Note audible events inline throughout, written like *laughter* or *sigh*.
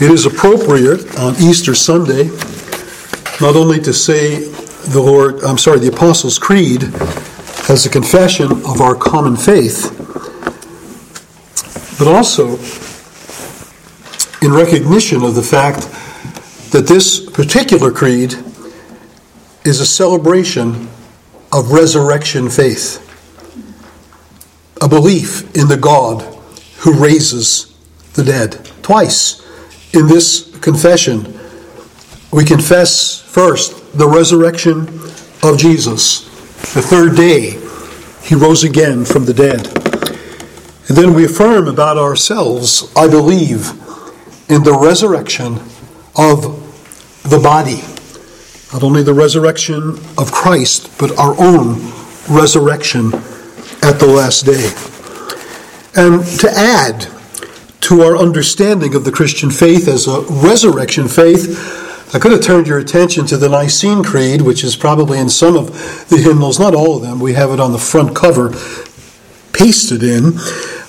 It is appropriate on Easter Sunday not only to say the Lord, I'm sorry, the Apostles' Creed as a confession of our common faith, but also in recognition of the fact that this particular creed is a celebration of resurrection faith, a belief in the God who raises the dead. Twice in this confession, we confess first the resurrection of Jesus. The third day, he rose again from the dead. And then we affirm about ourselves, I believe in the resurrection of the body. Not only the resurrection of Christ, but our own resurrection at the last day. And to add to our understanding of the Christian faith as a resurrection faith, I could have turned your attention to the Nicene Creed, which is probably in some of the hymnals, not all of them. We have it on the front cover, pasted in,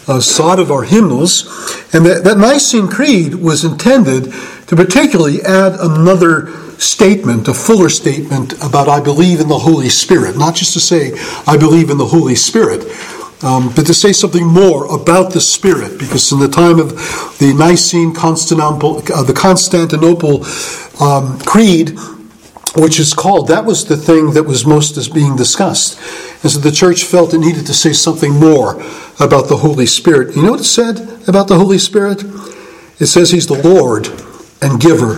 uh, a side of our hymnals. And that, that Nicene Creed was intended to particularly add another statement, a fuller statement about I believe in the Holy Spirit. Not just to say I believe in the Holy Spirit, um, but to say something more about the Spirit, because in the time of the Nicene Constantinople, uh, the Constantinople um, Creed, which is called, that was the thing that was most as being discussed. And so the church felt it needed to say something more about the Holy Spirit. You know what it said about the Holy Spirit? It says he's the Lord and giver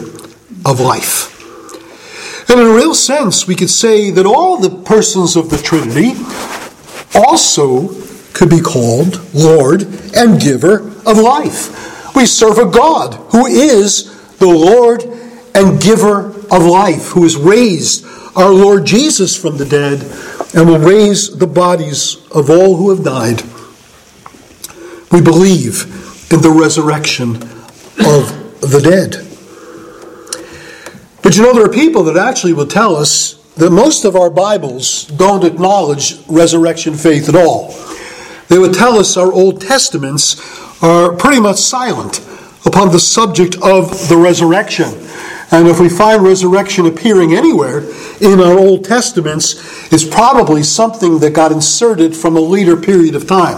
of life. And in a real sense, we could say that all the persons of the Trinity also could be called Lord and giver of life. We serve a God who is the Lord and giver of life, who has raised our Lord Jesus from the dead and will raise the bodies of all who have died. We believe in the resurrection of the dead. But you know, there are people that actually will tell us that most of our Bibles don't acknowledge resurrection faith at all. They would tell us our Old Testaments are pretty much silent upon the subject of the resurrection. And if we find resurrection appearing anywhere in our Old Testaments, it's probably something that got inserted from a later period of time.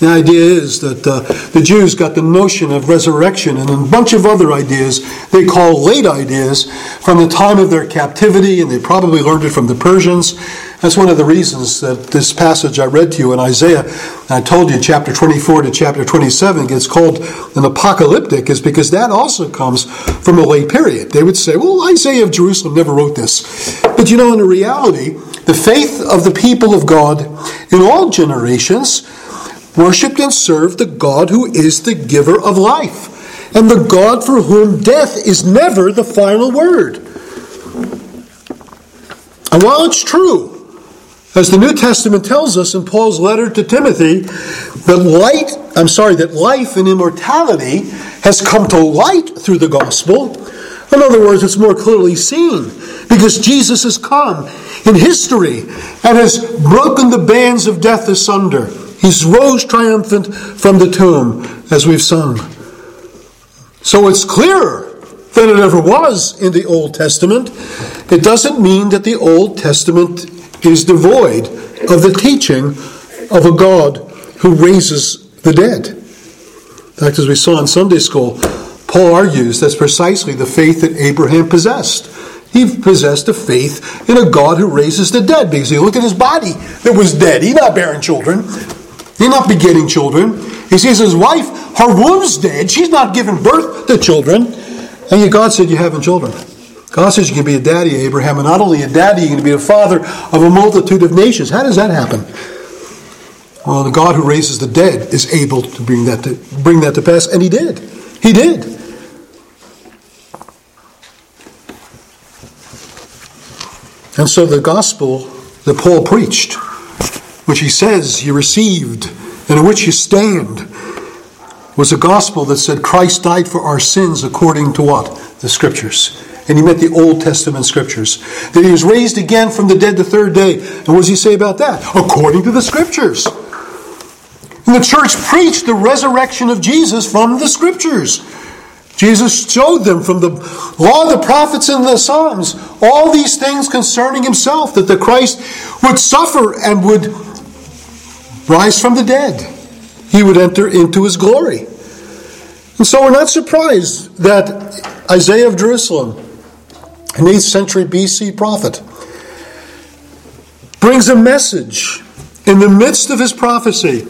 The idea is that uh, the Jews got the notion of resurrection and a bunch of other ideas they call late ideas from the time of their captivity, and they probably learned it from the Persians. That's one of the reasons that this passage I read to you in Isaiah, I told you chapter 24 to chapter 27 gets called an apocalyptic, is because that also comes from a late period. They would say, well, Isaiah of Jerusalem never wrote this. But you know, in reality, the faith of the people of God in all generations worshipped and served the God who is the giver of life, and the God for whom death is never the final word. And while it's true, as the New Testament tells us in Paul's letter to Timothy, that light, I'm sorry, that life and immortality has come to light through the gospel. In other words, it's more clearly seen because Jesus has come in history and has broken the bands of death asunder. He's rose triumphant from the tomb, as we've sung. So it's clearer than it ever was in the Old Testament. It doesn't mean that the Old Testament is devoid of the teaching of a God who raises the dead. In fact, as we saw in Sunday school, Paul argues that's precisely the faith that Abraham possessed. He possessed a faith in a God who raises the dead because he looked at his body that was dead. He's not bearing children. He's not begetting children. He sees his wife, her womb's dead. She's not giving birth to children. And yet God said, You're having children. God says you can be a daddy, Abraham, and not only a daddy, going to be a father of a multitude of nations. How does that happen? Well, the God who raises the dead is able to bring that to bring that to pass, and he did. He did. And so the gospel that Paul preached which he says you received and in which you stand, was a gospel that said Christ died for our sins according to what? The scriptures. And he meant the Old Testament scriptures. That he was raised again from the dead the third day. And what does he say about that? According to the scriptures. And the church preached the resurrection of Jesus from the scriptures. Jesus showed them from the law the prophets and the Psalms all these things concerning himself that the Christ would suffer and would rise from the dead. He would enter into his glory. And so we're not surprised that Isaiah of Jerusalem, an 8th century BC prophet, brings a message in the midst of his prophecy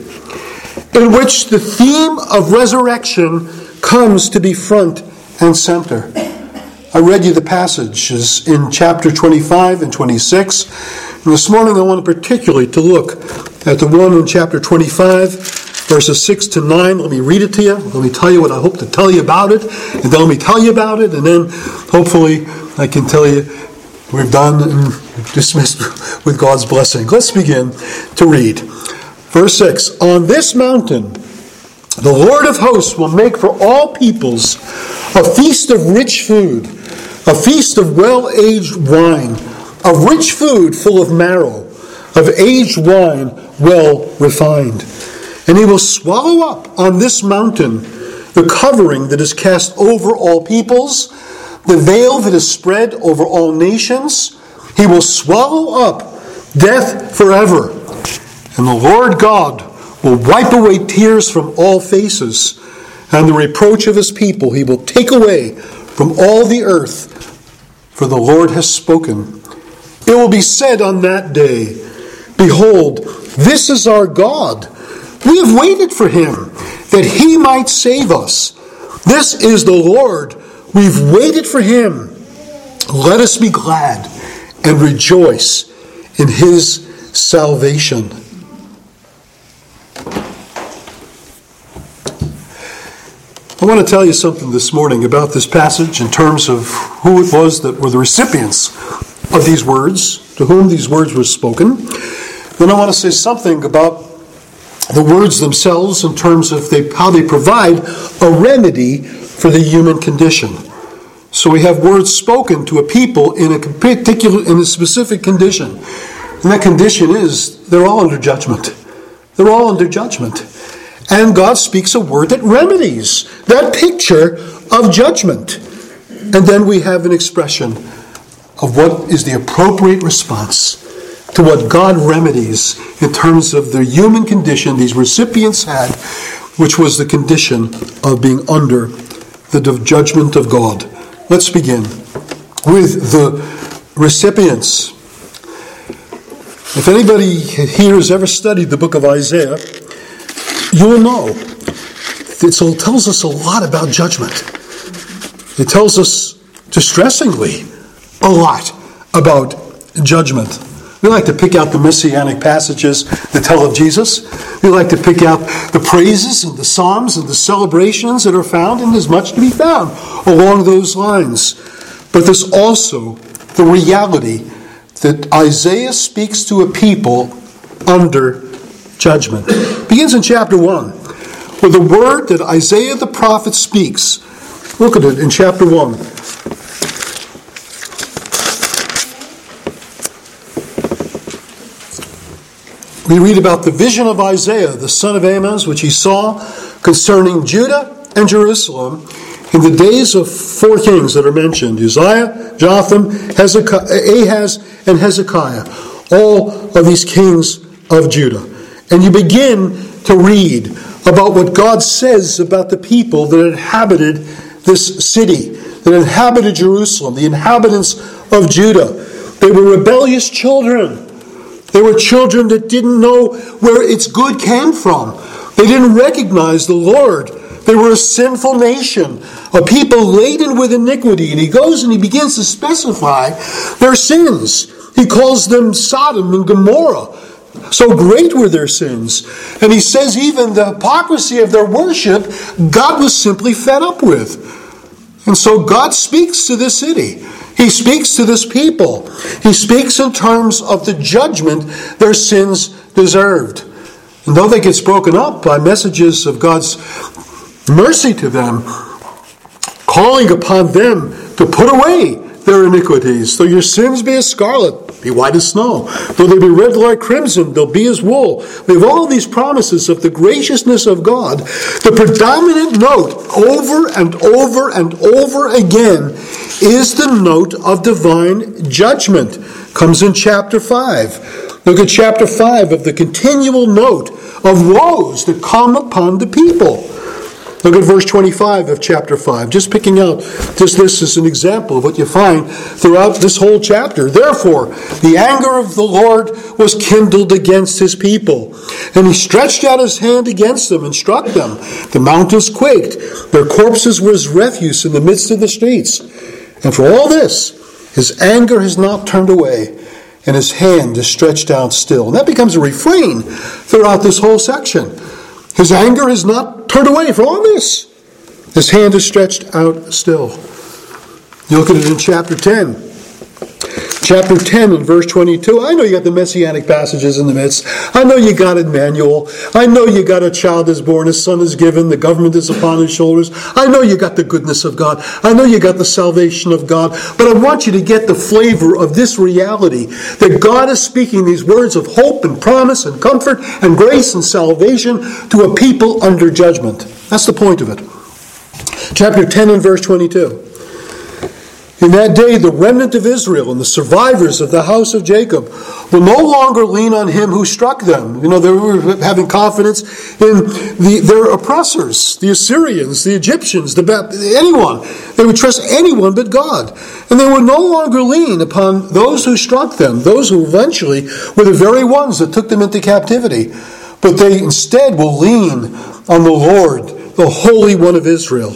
in which the theme of resurrection comes to be front and center. I read you the passages in chapter 25 and 26. And this morning I want particularly to look at the one in chapter 25, verses 6 to 9. Let me read it to you. Let me tell you what I hope to tell you about it. And then let me tell you about it. And then hopefully I can tell you we've done and dismissed with God's blessing. Let's begin to read. Verse 6 On this mountain, the Lord of hosts will make for all peoples a feast of rich food, a feast of well aged wine, of rich food full of marrow, of aged wine well refined. And he will swallow up on this mountain the covering that is cast over all peoples, the veil that is spread over all nations. He will swallow up death forever. And the Lord God will wipe away tears from all faces, and the reproach of his people he will take away from all the earth, for the Lord has spoken. It will be said on that day, Behold, this is our God. We have waited for him, that he might save us. This is the Lord. We've waited for him. Let us be glad and rejoice in his salvation. I want to tell you something this morning about this passage in terms of who it was that were the recipients of these words, to whom these words were spoken. Then I want to say something about the words themselves in terms of they, how they provide a remedy for the human condition. So we have words spoken to a people in a particular, in a specific condition. And that condition is they're all under judgment. They're all under judgment and God speaks a word that remedies that picture of judgment. And then we have an expression of what is the appropriate response to what God remedies in terms of the human condition these recipients had, which was the condition of being under the judgment of God. Let's begin with the recipients. If anybody here has ever studied the book of Isaiah, you will know. It tells us a lot about judgment. It tells us distressingly a lot about judgment. We like to pick out the messianic passages that tell of Jesus. We like to pick out the praises and the psalms and the celebrations that are found, and there's much to be found along those lines. But there's also the reality that Isaiah speaks to a people under judgment. Begins in chapter 1 with the word that Isaiah the prophet speaks. Look at it in chapter 1. We read about the vision of Isaiah, the son of Amos, which he saw concerning Judah and Jerusalem in the days of four kings that are mentioned Uzziah, Jotham, Hezekiah, Ahaz, and Hezekiah, all of these kings of Judah. And you begin to read about what God says about the people that inhabited this city, that inhabited Jerusalem, the inhabitants of Judah. They were rebellious children. They were children that didn't know where its good came from. They didn't recognize the Lord. They were a sinful nation, a people laden with iniquity. And he goes and he begins to specify their sins. He calls them Sodom and Gomorrah. So great were their sins. And he says even the hypocrisy of their worship, God was simply fed up with. And so God speaks to this city. He speaks to this people. He speaks in terms of the judgment their sins deserved. And though they get broken up by messages of God's mercy to them, calling upon them to put away their iniquities, though your sins be as scarlet, be white as snow. Though they be red like crimson, they'll be as wool. We have all these promises of the graciousness of God. The predominant note over and over and over again is the note of divine judgment. Comes in chapter 5. Look at chapter 5 of the continual note of woes that come upon the people. Look at verse 25 of chapter 5, just picking out just this as an example of what you find throughout this whole chapter. Therefore, the anger of the Lord was kindled against his people, and he stretched out his hand against them and struck them. The mountains quaked, their corpses were as refuse in the midst of the streets. And for all this, his anger has not turned away, and his hand is stretched out still. And that becomes a refrain throughout this whole section. His anger is not turned away from all this. His hand is stretched out still. You look at it in chapter 10 chapter 10 and verse 22. I know you got the messianic passages in the midst. I know you got Emmanuel. I know you got a child is born, a son is given, the government is upon his shoulders. I know you got the goodness of God. I know you got the salvation of God. But I want you to get the flavor of this reality that God is speaking these words of hope and promise and comfort and grace and salvation to a people under judgment. That's the point of it. Chapter 10 and verse 22. In that day, the remnant of Israel and the survivors of the house of Jacob will no longer lean on him who struck them. You know, they were having confidence in the, their oppressors, the Assyrians, the Egyptians, the, anyone. They would trust anyone but God. And they would no longer lean upon those who struck them, those who eventually were the very ones that took them into captivity. But they instead will lean on the Lord, the Holy One of Israel.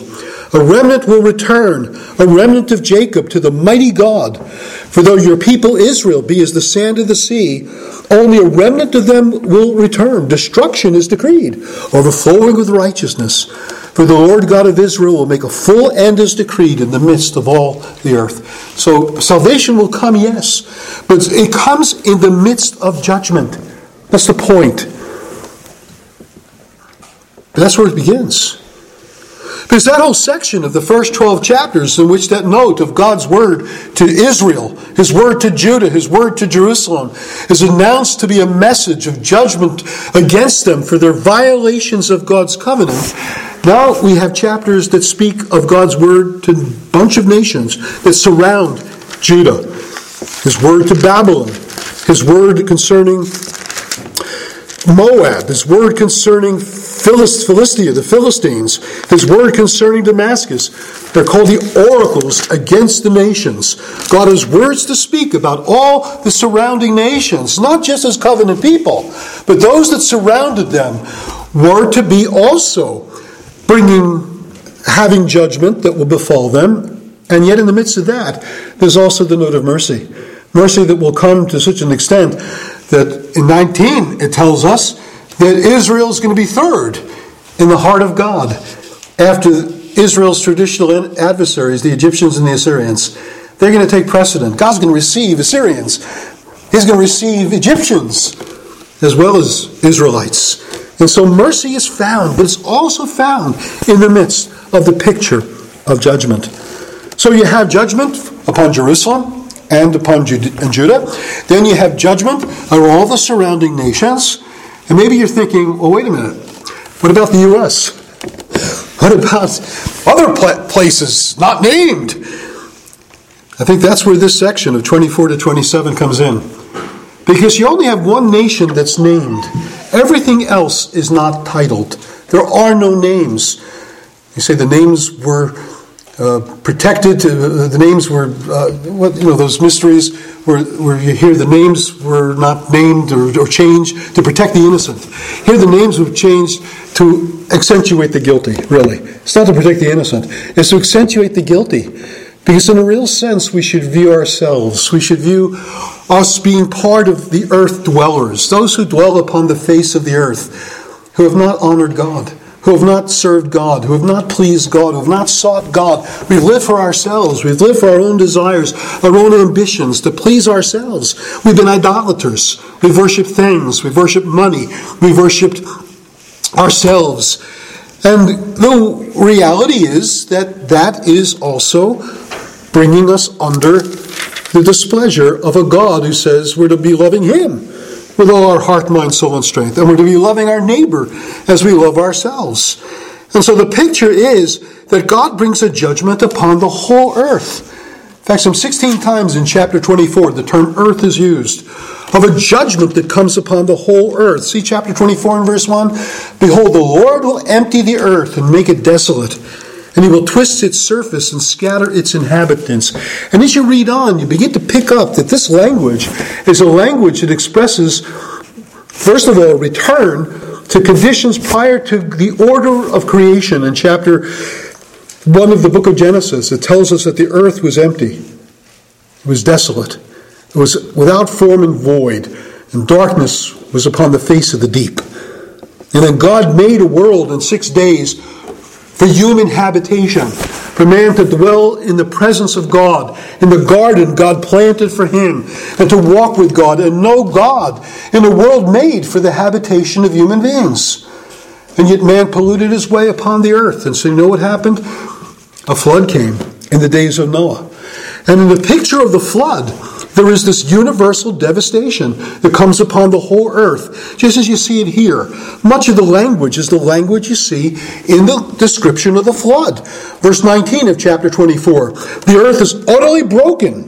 A remnant will return, a remnant of Jacob to the mighty God. For though your people Israel be as the sand of the sea, only a remnant of them will return. Destruction is decreed, overflowing with righteousness. For the Lord God of Israel will make a full end as decreed in the midst of all the earth. So salvation will come, yes, but it comes in the midst of judgment. That's the point. That's where it begins. Because that whole section of the first 12 chapters, in which that note of God's word to Israel, his word to Judah, his word to Jerusalem, is announced to be a message of judgment against them for their violations of God's covenant. Now we have chapters that speak of God's word to a bunch of nations that surround Judah, his word to Babylon, his word concerning Moab, his word concerning Philistia, the Philistines, his word concerning Damascus. They're called the oracles against the nations. God has words to speak about all the surrounding nations, not just his covenant people, but those that surrounded them were to be also bringing, having judgment that will befall them. And yet, in the midst of that, there's also the note of mercy. Mercy that will come to such an extent that in 19 it tells us that Israel is going to be third in the heart of God after Israel's traditional adversaries, the Egyptians and the Assyrians. They're going to take precedent. God's going to receive Assyrians. He's going to receive Egyptians as well as Israelites. And so mercy is found, but it's also found in the midst of the picture of judgment. So you have judgment upon Jerusalem and upon Judah. Then you have judgment on all the surrounding nations. And maybe you're thinking, well, wait a minute. What about the U.S.? *laughs* What about other places not named? I think that's where this section of 24 to 27 comes in. Because you only have one nation that's named, everything else is not titled. There are no names. You say the names were uh, protected. Uh, the names were, uh, what you know, those mysteries where, where you hear the names were not named or, or changed to protect the innocent. Here, the names were changed to accentuate the guilty. Really, it's not to protect the innocent; it's to accentuate the guilty. Because, in a real sense, we should view ourselves, we should view us being part of the earth dwellers, those who dwell upon the face of the earth, who have not honored God who have not served God, who have not pleased God, who have not sought God. We've lived for ourselves. We've lived for our own desires, our own ambitions, to please ourselves. We've been idolaters. We've worshipped things. We've worshipped money. We've worshipped ourselves. And the reality is that that is also bringing us under the displeasure of a God who says we're to be loving Him with all our heart, mind, soul, and strength. And we're to be loving our neighbor as we love ourselves. And so the picture is that God brings a judgment upon the whole earth. In fact, some 16 times in chapter 24, the term earth is used of a judgment that comes upon the whole earth. See chapter 24 and verse 1? Behold, the Lord will empty the earth and make it desolate and he will twist its surface and scatter its inhabitants. And as you read on, you begin to pick up that this language is a language that expresses, first of all, return to conditions prior to the order of creation in chapter 1 of the book of Genesis. It tells us that the earth was empty, it was desolate, it was without form and void, and darkness was upon the face of the deep. And then God made a world in six days for human habitation, for man to dwell in the presence of God, in the garden God planted for him, and to walk with God and know God in a world made for the habitation of human beings. And yet man polluted his way upon the earth. And so you know what happened? A flood came in the days of Noah. And in the picture of the flood, there is this universal devastation that comes upon the whole earth, just as you see it here. Much of the language is the language you see in the description of the flood. Verse 19 of chapter 24 The earth is utterly broken,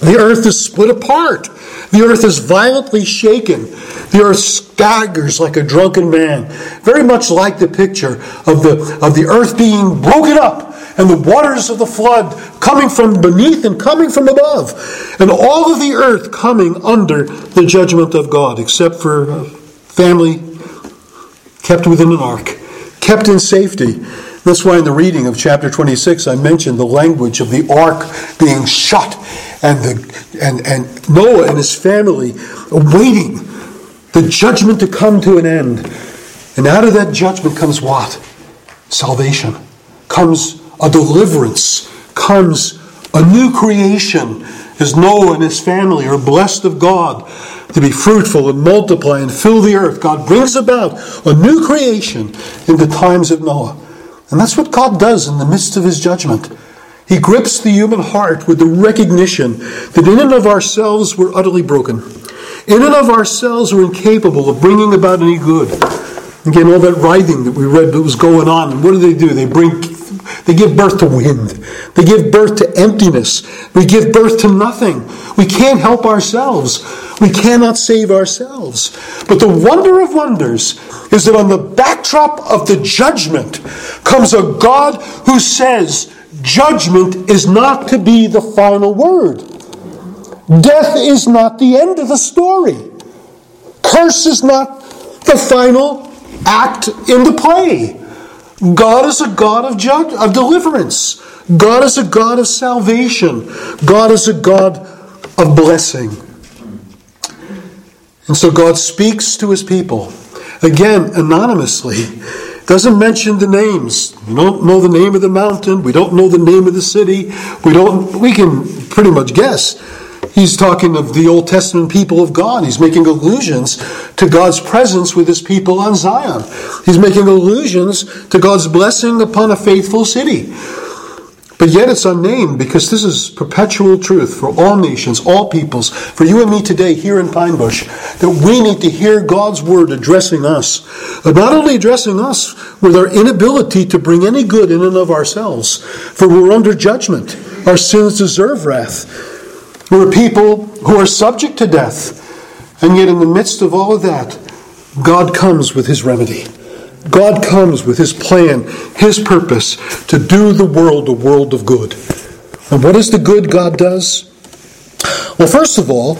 the earth is split apart, the earth is violently shaken, the earth staggers like a drunken man. Very much like the picture of the, of the earth being broken up and the waters of the flood coming from beneath and coming from above, and all of the earth coming under the judgment of God, except for family kept within an ark, kept in safety. That's why in the reading of chapter 26, I mentioned the language of the ark being shut and, the, and, and Noah and his family awaiting the judgment to come to an end. And out of that judgment comes what? Salvation. Comes a deliverance comes a new creation as Noah and his family are blessed of God to be fruitful and multiply and fill the earth. God brings about a new creation in the times of Noah. And that's what God does in the midst of his judgment. He grips the human heart with the recognition that in and of ourselves we're utterly broken. In and of ourselves we're incapable of bringing about any good. Again, all that writhing that we read that was going on. And what do they do? They bring they give birth to wind. They give birth to emptiness. We give birth to nothing. We can't help ourselves. We cannot save ourselves. But the wonder of wonders is that on the backdrop of the judgment comes a God who says judgment is not to be the final word. Death is not the end of the story. Curse is not the final act in the play. God is a God of, judge, of deliverance. God is a God of salvation. God is a God of blessing. And so God speaks to his people, again, anonymously. Doesn't mention the names. We don't know the name of the mountain. We don't know the name of the city. We don't we can pretty much guess. He's talking of the Old Testament people of God. He's making allusions to God's presence with his people on Zion. He's making allusions to God's blessing upon a faithful city. But yet it's unnamed because this is perpetual truth for all nations, all peoples, for you and me today here in Pine Bush, that we need to hear God's word addressing us. But not only addressing us with our inability to bring any good in and of ourselves, for we're under judgment. Our sins deserve wrath. We're people who are subject to death. And yet, in the midst of all of that, God comes with his remedy. God comes with his plan, his purpose to do the world a world of good. And what is the good God does? Well, first of all,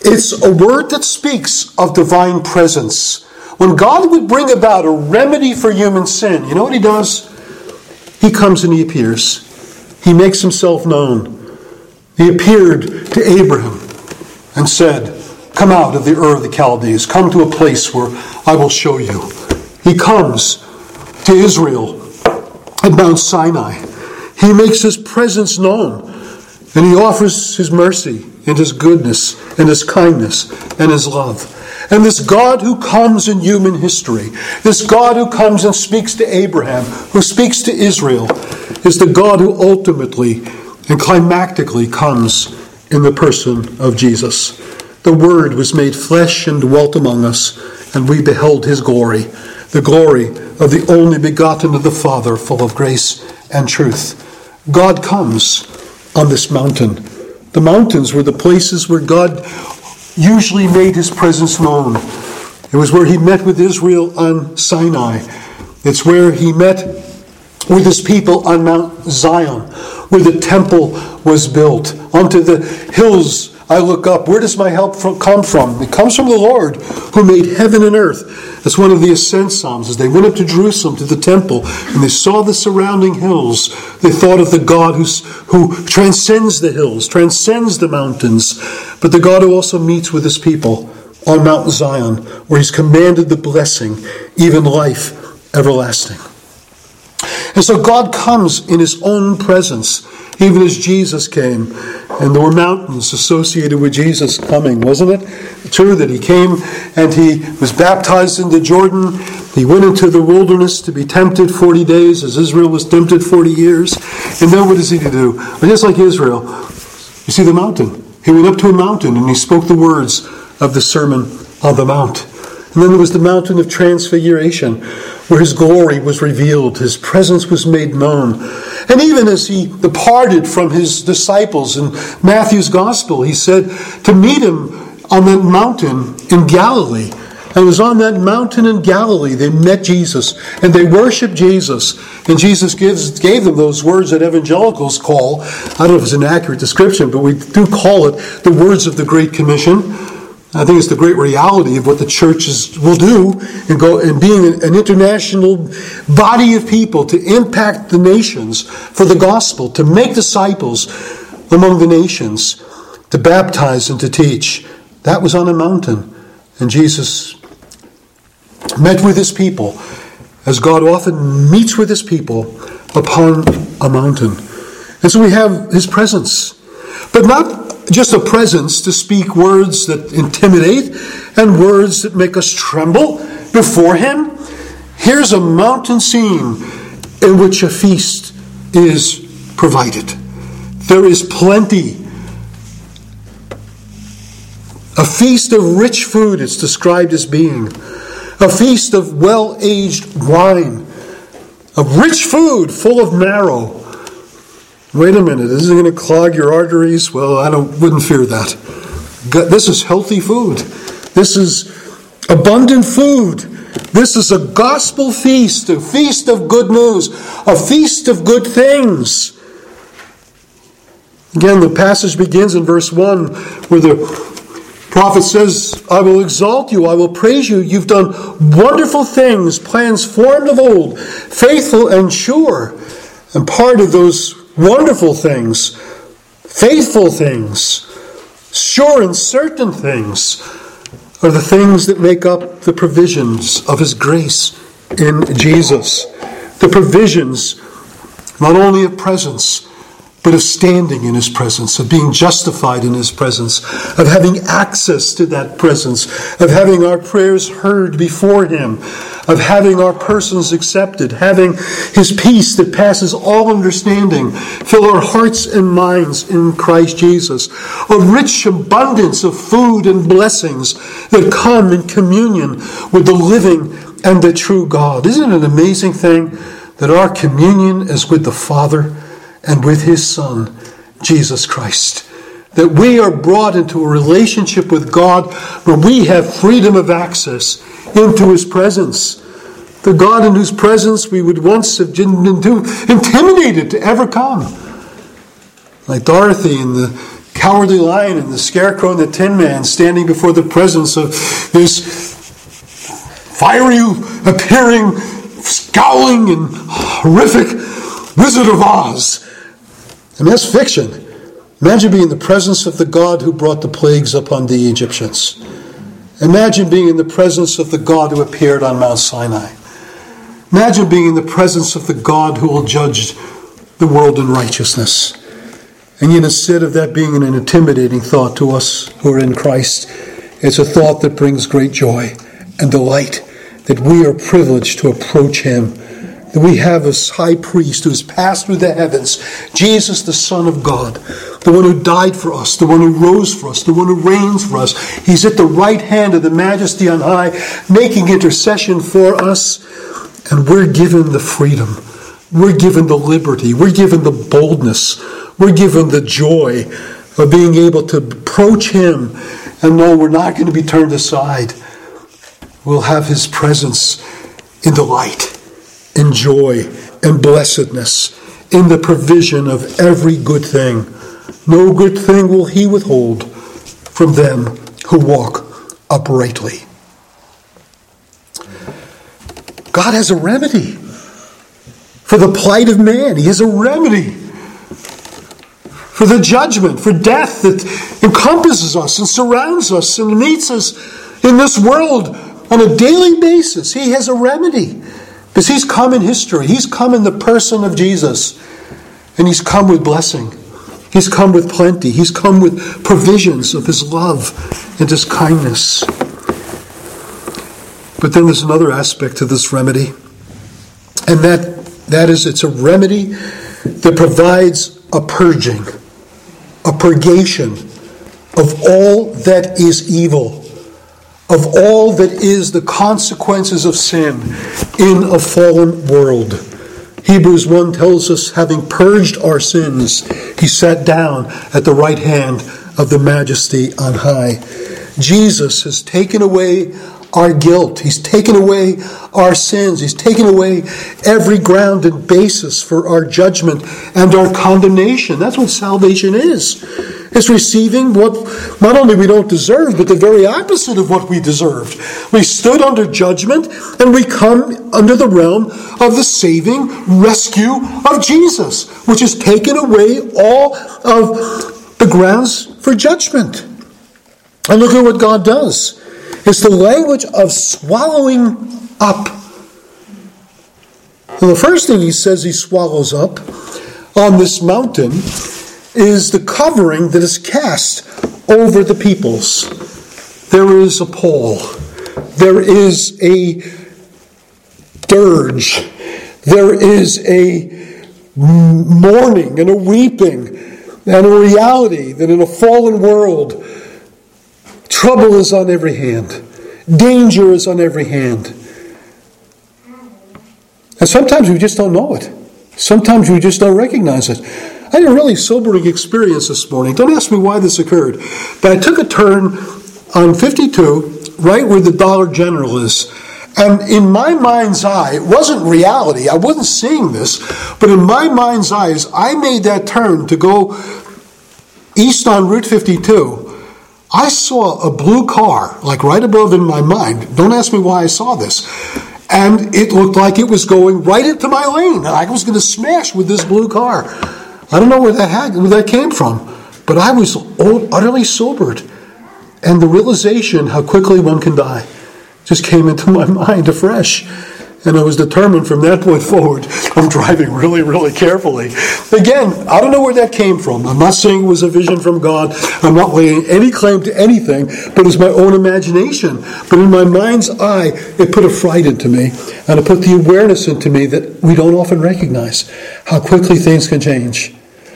it's a word that speaks of divine presence. When God would bring about a remedy for human sin, you know what he does? He comes and he appears. He makes himself known. He appeared to Abraham and said, Come out of the Ur of the Chaldees, come to a place where I will show you. He comes to Israel at Mount Sinai. He makes his presence known, and he offers his mercy and his goodness and his kindness and his love. And this God who comes in human history, this God who comes and speaks to Abraham, who speaks to Israel, is the God who ultimately and climactically comes in the person of Jesus. The Word was made flesh and dwelt among us, and we beheld his glory, the glory of the only begotten of the Father, full of grace and truth. God comes on this mountain. The mountains were the places where God usually made his presence known. It was where he met with Israel on Sinai. It's where he met with his people on Mount Zion, where the temple was built. Onto the hills I look up. Where does my help from, come from? It comes from the Lord who made heaven and earth. That's one of the ascent psalms. As they went up to Jerusalem to the temple and they saw the surrounding hills, they thought of the God who's, who transcends the hills, transcends the mountains, but the God who also meets with his people on Mount Zion, where he's commanded the blessing, even life everlasting. And so God comes in his own presence, even as Jesus came. And there were mountains associated with Jesus coming, wasn't it? True that he came and he was baptized into Jordan. He went into the wilderness to be tempted 40 days as Israel was tempted 40 years. And then what does he do? Well, just like Israel, you see the mountain. He went up to a mountain and he spoke the words of the Sermon on the Mount. And then there was the mountain of transfiguration, where his glory was revealed, his presence was made known. And even as he departed from his disciples in Matthew's gospel, he said to meet him on that mountain in Galilee. And it was on that mountain in Galilee they met Jesus and they worshiped Jesus. And Jesus gives, gave them those words that evangelicals call, I don't know if it's an accurate description, but we do call it the words of the Great Commission. I think it's the great reality of what the churches will do and go and being an international body of people to impact the nations for the gospel, to make disciples among the nations, to baptize and to teach. That was on a mountain. And Jesus met with his people, as God often meets with his people upon a mountain. And so we have his presence. But not just a presence to speak words that intimidate and words that make us tremble before Him. Here's a mountain scene in which a feast is provided. There is plenty. A feast of rich food, it's described as being. A feast of well aged wine. Of rich food full of marrow Wait a minute, is it going to clog your arteries? Well, I don't, wouldn't fear that. This is healthy food. This is abundant food. This is a gospel feast, a feast of good news, a feast of good things. Again, the passage begins in verse 1 where the prophet says, I will exalt you, I will praise you. You've done wonderful things, plans formed of old, faithful and sure. And part of those wonderful things, faithful things, sure and certain things are the things that make up the provisions of His grace in Jesus. The provisions not only of presence, but of standing in His presence, of being justified in His presence, of having access to that presence, of having our prayers heard before Him, of having our persons accepted, having His peace that passes all understanding fill our hearts and minds in Christ Jesus, a rich abundance of food and blessings that come in communion with the living and the true God. Isn't it an amazing thing that our communion is with the Father? And with his Son, Jesus Christ. That we are brought into a relationship with God where we have freedom of access into his presence. The God in whose presence we would once have been intimidated to ever come. Like Dorothy and the cowardly lion and the scarecrow and the tin man standing before the presence of this fiery appearing, scowling, and horrific Wizard of Oz. I mean, that's fiction. Imagine being in the presence of the God who brought the plagues upon the Egyptians. Imagine being in the presence of the God who appeared on Mount Sinai. Imagine being in the presence of the God who will judge the world in righteousness. And yet, instead of that being an intimidating thought to us who are in Christ, it's a thought that brings great joy and delight that we are privileged to approach Him we have a high priest who has passed through the heavens, Jesus, the Son of God, the one who died for us, the one who rose for us, the one who reigns for us. He's at the right hand of the majesty on high, making intercession for us, and we're given the freedom. We're given the liberty. We're given the boldness. We're given the joy of being able to approach Him and know we're not going to be turned aside. We'll have His presence in the light, in joy, and blessedness, in the provision of every good thing. No good thing will he withhold from them who walk uprightly. God has a remedy for the plight of man. He has a remedy for the judgment, for death that encompasses us and surrounds us and meets us in this world on a daily basis. He has a remedy because He's come in history. He's come in the person of Jesus, and He's come with blessing. He's come with plenty. He's come with provisions of His love and His kindness. But then there's another aspect to this remedy, and that, that is it's a remedy that provides a purging, a purgation of all that is evil, of all that is the consequences of sin in a fallen world. Hebrews 1 tells us, having purged our sins, he sat down at the right hand of the majesty on high. Jesus has taken away our guilt. He's taken away our sins. He's taken away every ground and basis for our judgment and our condemnation. That's what salvation is. It's receiving what not only we don't deserve, but the very opposite of what we deserved. We stood under judgment and we come under the realm of the saving rescue of Jesus, which has taken away all of the grounds for judgment. And look at what God does. It's the language of swallowing up. The first thing he says he swallows up on this mountain is the covering that is cast over the peoples. There is a pall, there is a dirge, there is a mourning and a weeping and a reality that in a fallen world, trouble is on every hand, danger is on every hand. And sometimes we just don't know it. Sometimes we just don't recognize it. I had a really sobering experience this morning. Don't ask me why this occurred. But I took a turn on 52, right where the Dollar General is. And in my mind's eye, it wasn't reality. I wasn't seeing this. But in my mind's eyes, I made that turn to go east on Route 52. I saw a blue car, like right above in my mind. Don't ask me why I saw this. And it looked like it was going right into my lane. I was going to smash with this blue car. I don't know where that had, where that came from, but I was utterly sobered, and the realization how quickly one can die just came into my *laughs* mind afresh. And I was determined from that point forward, I'm driving really, really carefully. Again, I don't know where that came from. I'm not saying it was a vision from God. I'm not laying any claim to anything, but it's my own imagination. But in my mind's eye, it put a fright into me, and it put the awareness into me that we don't often recognize how quickly things can change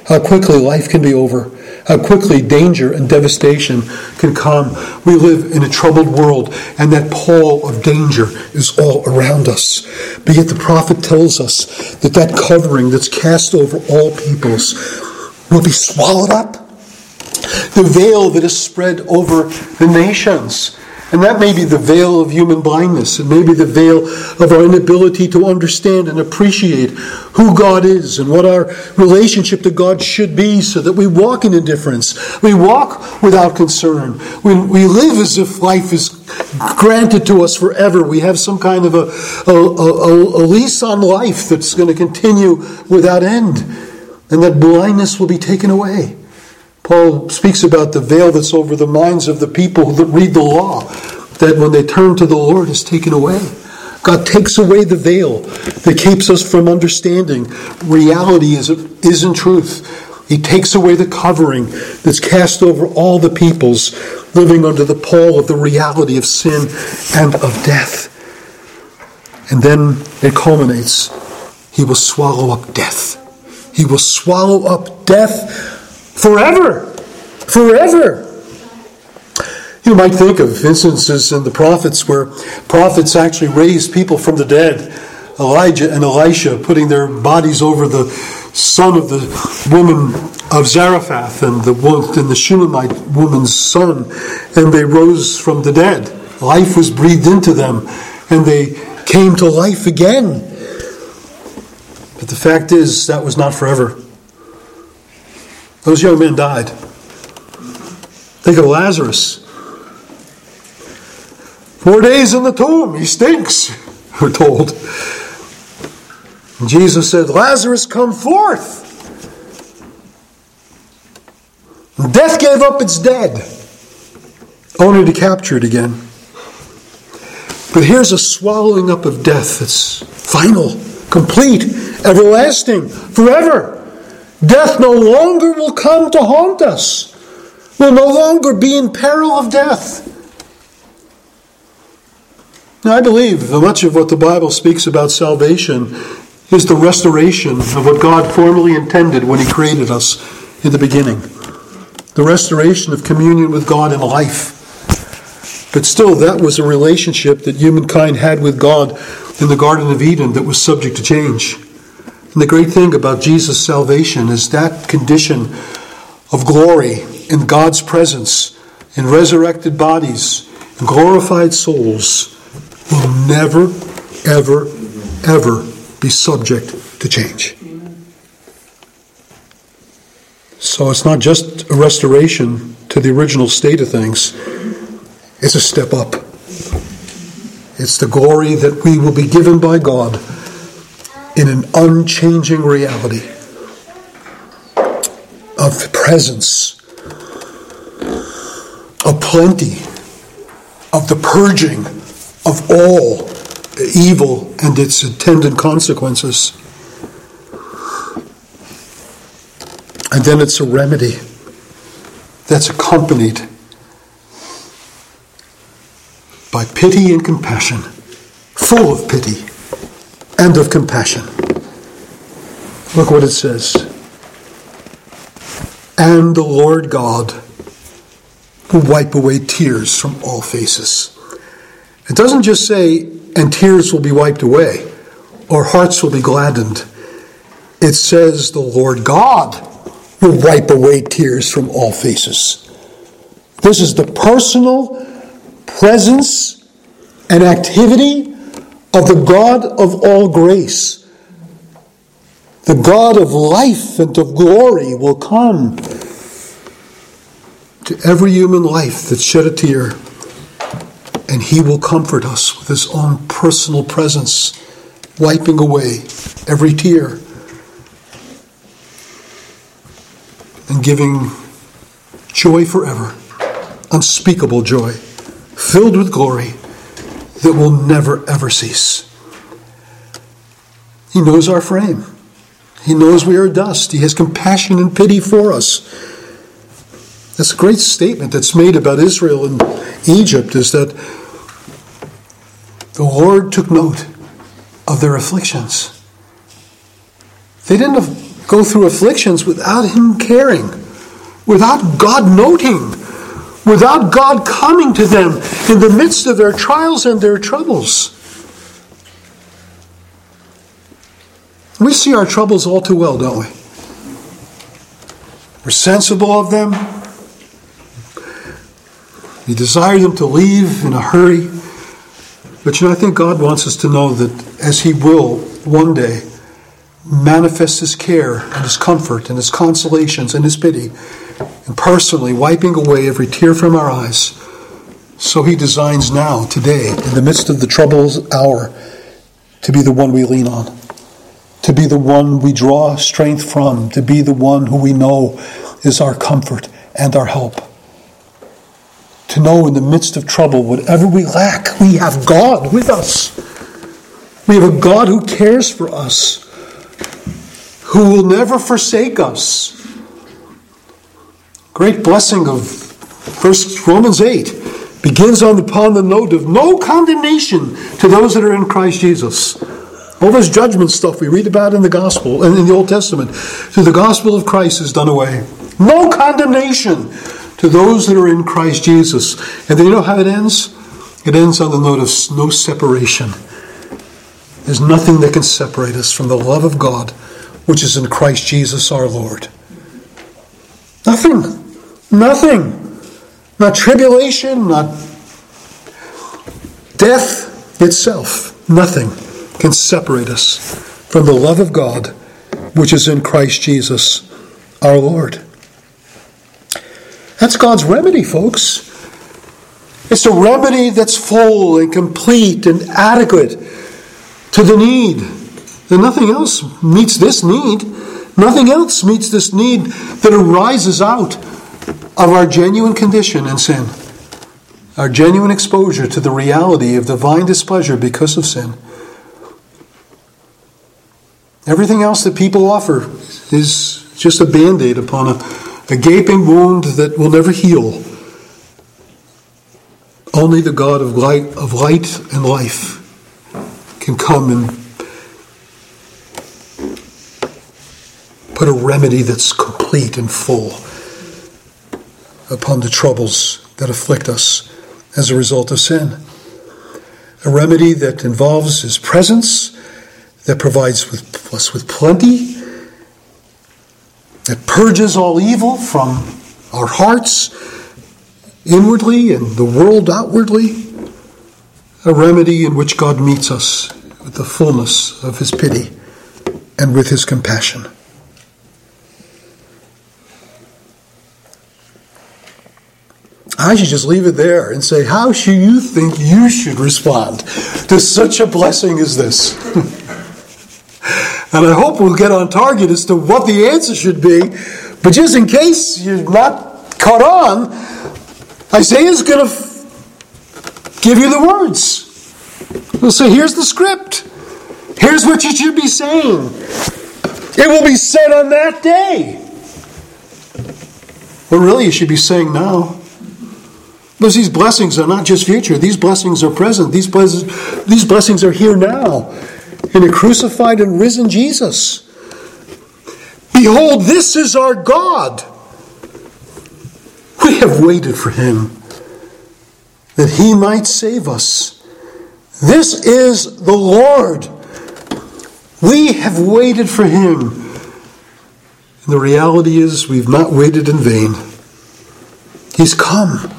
how quickly life can be over, how quickly danger and devastation can come. We live in a troubled world, and that pall of danger is all around us. But yet, the prophet tells us that that covering that's cast over all peoples will be swallowed up. The veil that is spread over the nations and that may be the veil of human blindness. It may be the veil of our inability to understand and appreciate who God is and what our relationship to God should be so that we walk in indifference. We walk without concern. We, we live as if life is granted to us forever. We have some kind of a, a, a, a lease on life that's going to continue without end. And that blindness will be taken away. Paul speaks about the veil that's over the minds of the people that read the law, that when they turn to the Lord is taken away. God takes away the veil that keeps us from understanding reality is, is in truth. He takes away the covering that's cast over all the peoples living under the pall of the reality of sin and of death. And then it culminates. He will swallow up death. He will swallow up death forever. Forever. You might think of instances in the prophets where prophets actually raised people from the dead. Elijah and Elisha putting their bodies over the son of the woman of Zarephath and the, and the Shunammite woman's son, and they rose from the dead. Life was breathed into them, and they came to life again. But the fact is, that was not forever. Those young men died. Think of Lazarus. Four days in the tomb, he stinks, *laughs* we're told. And Jesus said, Lazarus, come forth. And death gave up its dead, only to capture it again. But here's a swallowing up of death that's final, complete, everlasting, forever. Death no longer will come to haunt us, We'll no longer be in peril of death. Now, I believe that much of what the Bible speaks about salvation is the restoration of what God formerly intended when He created us in the beginning. The restoration of communion with God in life. But still, that was a relationship that humankind had with God in the Garden of Eden that was subject to change. And the great thing about Jesus' salvation is that condition of glory in God's presence, in resurrected bodies, in glorified souls, will never, ever, ever be subject to change. So it's not just a restoration to the original state of things, it's a step up. It's the glory that we will be given by God in an unchanging reality of presence, of plenty, of the purging of all evil and its attendant consequences. And then it's a remedy that's accompanied by pity and compassion, full of pity and of compassion. Look what it says. And the Lord God will wipe away tears from all faces. It doesn't just say and tears will be wiped away, or hearts will be gladdened. It says the Lord God will wipe away tears from all faces. This is the personal presence and activity of the God of all grace. The God of life and of glory will come to every human life that shed a tear and He will comfort us with His own personal presence, wiping away every tear and giving joy forever, unspeakable joy, filled with glory that will never ever cease. He knows our frame. He knows we are dust. He has compassion and pity for us. That's a great statement that's made about Israel and Egypt is that the Lord took note of their afflictions. They didn't go through afflictions without Him caring, without God noting, without God coming to them in the midst of their trials and their troubles. We see our troubles all too well, don't we? We're sensible of them. We desire them to leave in a hurry. But you know, I think God wants us to know that as He will one day manifest His care and His comfort and His consolations and His pity, and personally wiping away every tear from our eyes, so He designs now, today, in the midst of the troubles hour, to be the one we lean on, to be the one we draw strength from, to be the one who we know is our comfort and our help to know in the midst of trouble, whatever we lack, we have God with us. We have a God who cares for us, who will never forsake us. Great blessing of First Romans 8 begins on upon the note of no condemnation to those that are in Christ Jesus. All this judgment stuff we read about in the gospel and in the Old Testament, through the gospel of Christ is done away. No condemnation to those that are in Christ Jesus. And then you know how it ends? It ends on the note of no separation. There's nothing that can separate us from the love of God, which is in Christ Jesus our Lord. Nothing. Nothing. Not tribulation, not death itself. Nothing can separate us from the love of God, which is in Christ Jesus our Lord. That's God's remedy, folks. It's a remedy that's full and complete and adequate to the need. And nothing else meets this need. Nothing else meets this need that arises out of our genuine condition in sin, our genuine exposure to the reality of divine displeasure because of sin. Everything else that people offer is just a band aid upon a, a gaping wound that will never heal. Only the God of light, of light and life can come and put a remedy that's complete and full upon the troubles that afflict us as a result of sin. A remedy that involves His presence, that provides with, us with plenty, that purges all evil from our hearts inwardly and the world outwardly. A remedy in which God meets us with the fullness of his pity and with his compassion. I should just leave it there and say, How should you think you should respond to such a blessing as this? *laughs* and I hope we'll get on target as to what the answer should be. But just in case you're not caught on, Isaiah's going to give you the words. He'll say, Here's the script. Here's what you should be saying. It will be said on that day. But really, you should be saying now. Because these blessings are not just future, these blessings are present. These blessings, these blessings are here now in a crucified and risen Jesus. Behold, this is our God. We have waited for him that he might save us. This is the Lord. We have waited for him. And the reality is, we've not waited in vain. He's come.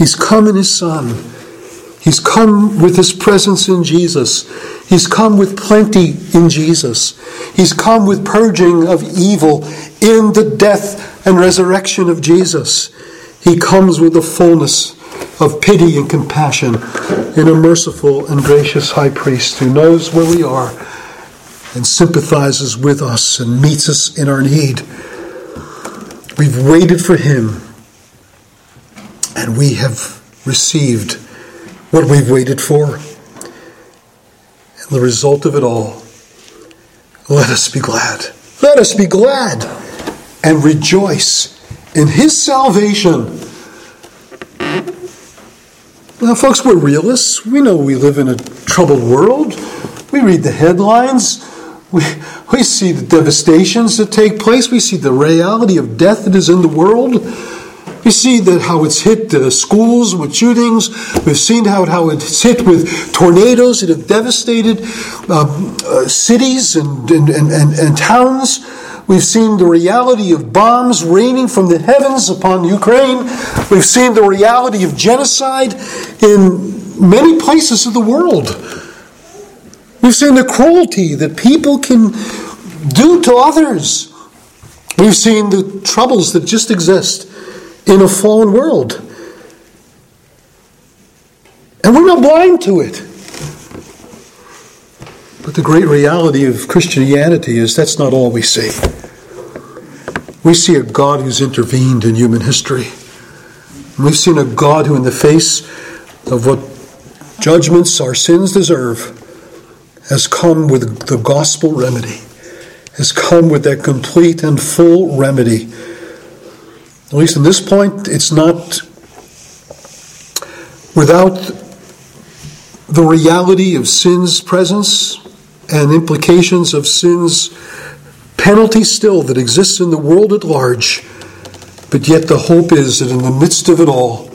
He's come in his Son. He's come with his presence in Jesus. He's come with plenty in Jesus. He's come with purging of evil in the death and resurrection of Jesus. He comes with the fullness of pity and compassion in a merciful and gracious high priest who knows where we are and sympathizes with us and meets us in our need. We've waited for him and we have received what we've waited for. And the result of it all, let us be glad. Let us be glad and rejoice in his salvation now, folks, we're realists. We know we live in a troubled world. We read the headlines. We, we see the devastations that take place. We see the reality of death that is in the world. We see that how it's hit uh, schools with shootings. We've seen how, how it's hit with tornadoes that have devastated uh, uh, cities and, and, and, and towns. We've seen the reality of bombs raining from the heavens upon Ukraine. We've seen the reality of genocide in many places of the world. We've seen the cruelty that people can do to others. We've seen the troubles that just exist in a fallen world. And we're not blind to it. But the great reality of Christianity is that's not all we see. We see a God who's intervened in human history. We've seen a God who, in the face of what judgments our sins deserve, has come with the gospel remedy, has come with that complete and full remedy. At least in this point, it's not without the reality of sin's presence and implications of sin's penalty still that exists in the world at large. But yet the hope is that in the midst of it all,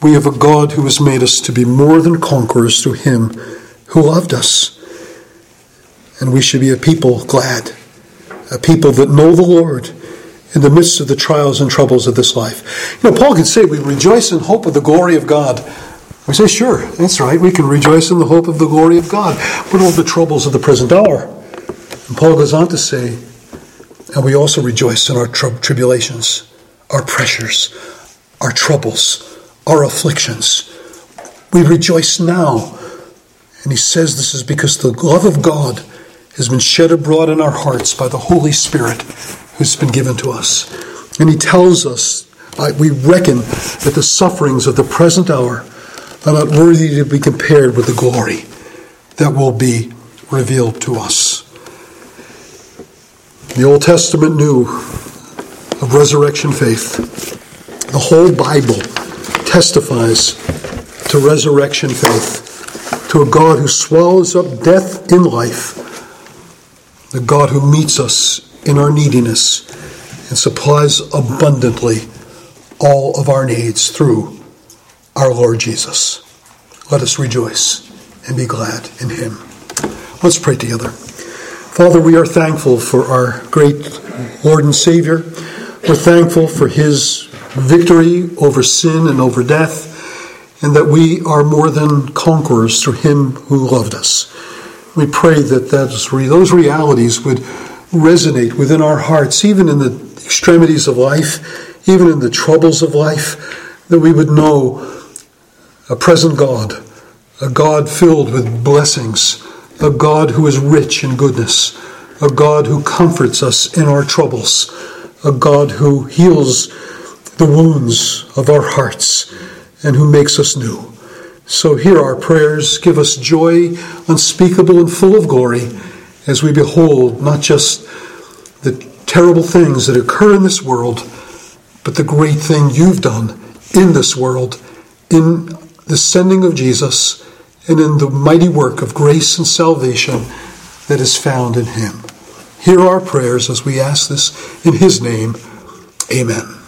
we have a God who has made us to be more than conquerors through him who loved us. And we should be a people glad, a people that know the Lord in the midst of the trials and troubles of this life. You know, Paul can say, We rejoice in hope of the glory of God. We say, Sure, that's right. We can rejoice in the hope of the glory of God. But all the troubles of the present hour. And Paul goes on to say, And we also rejoice in our tribulations, our pressures, our troubles, our afflictions. We rejoice now. And he says this is because the love of God has been shed abroad in our hearts by the Holy Spirit who's been given to us. And he tells us, we reckon that the sufferings of the present hour are not worthy to be compared with the glory that will be revealed to us. The Old Testament knew of resurrection faith. The whole Bible testifies to resurrection faith, to a God who swallows up death in life, the God who meets us in our neediness and supplies abundantly all of our needs through our Lord Jesus. Let us rejoice and be glad in him. Let's pray together. Father, we are thankful for our great Lord and Savior. We're thankful for his victory over sin and over death, and that we are more than conquerors through him who loved us. We pray that those realities would resonate within our hearts, even in the extremities of life, even in the troubles of life, that we would know a present God, a God filled with blessings, a God who is rich in goodness, a God who comforts us in our troubles, a God who heals the wounds of our hearts and who makes us new. So hear our prayers, give us joy unspeakable and full of glory as we behold not just the terrible things that occur in this world, but the great thing you've done in this world, in the sending of Jesus, and in the mighty work of grace and salvation that is found in him. Hear our prayers as we ask this in his name. Amen.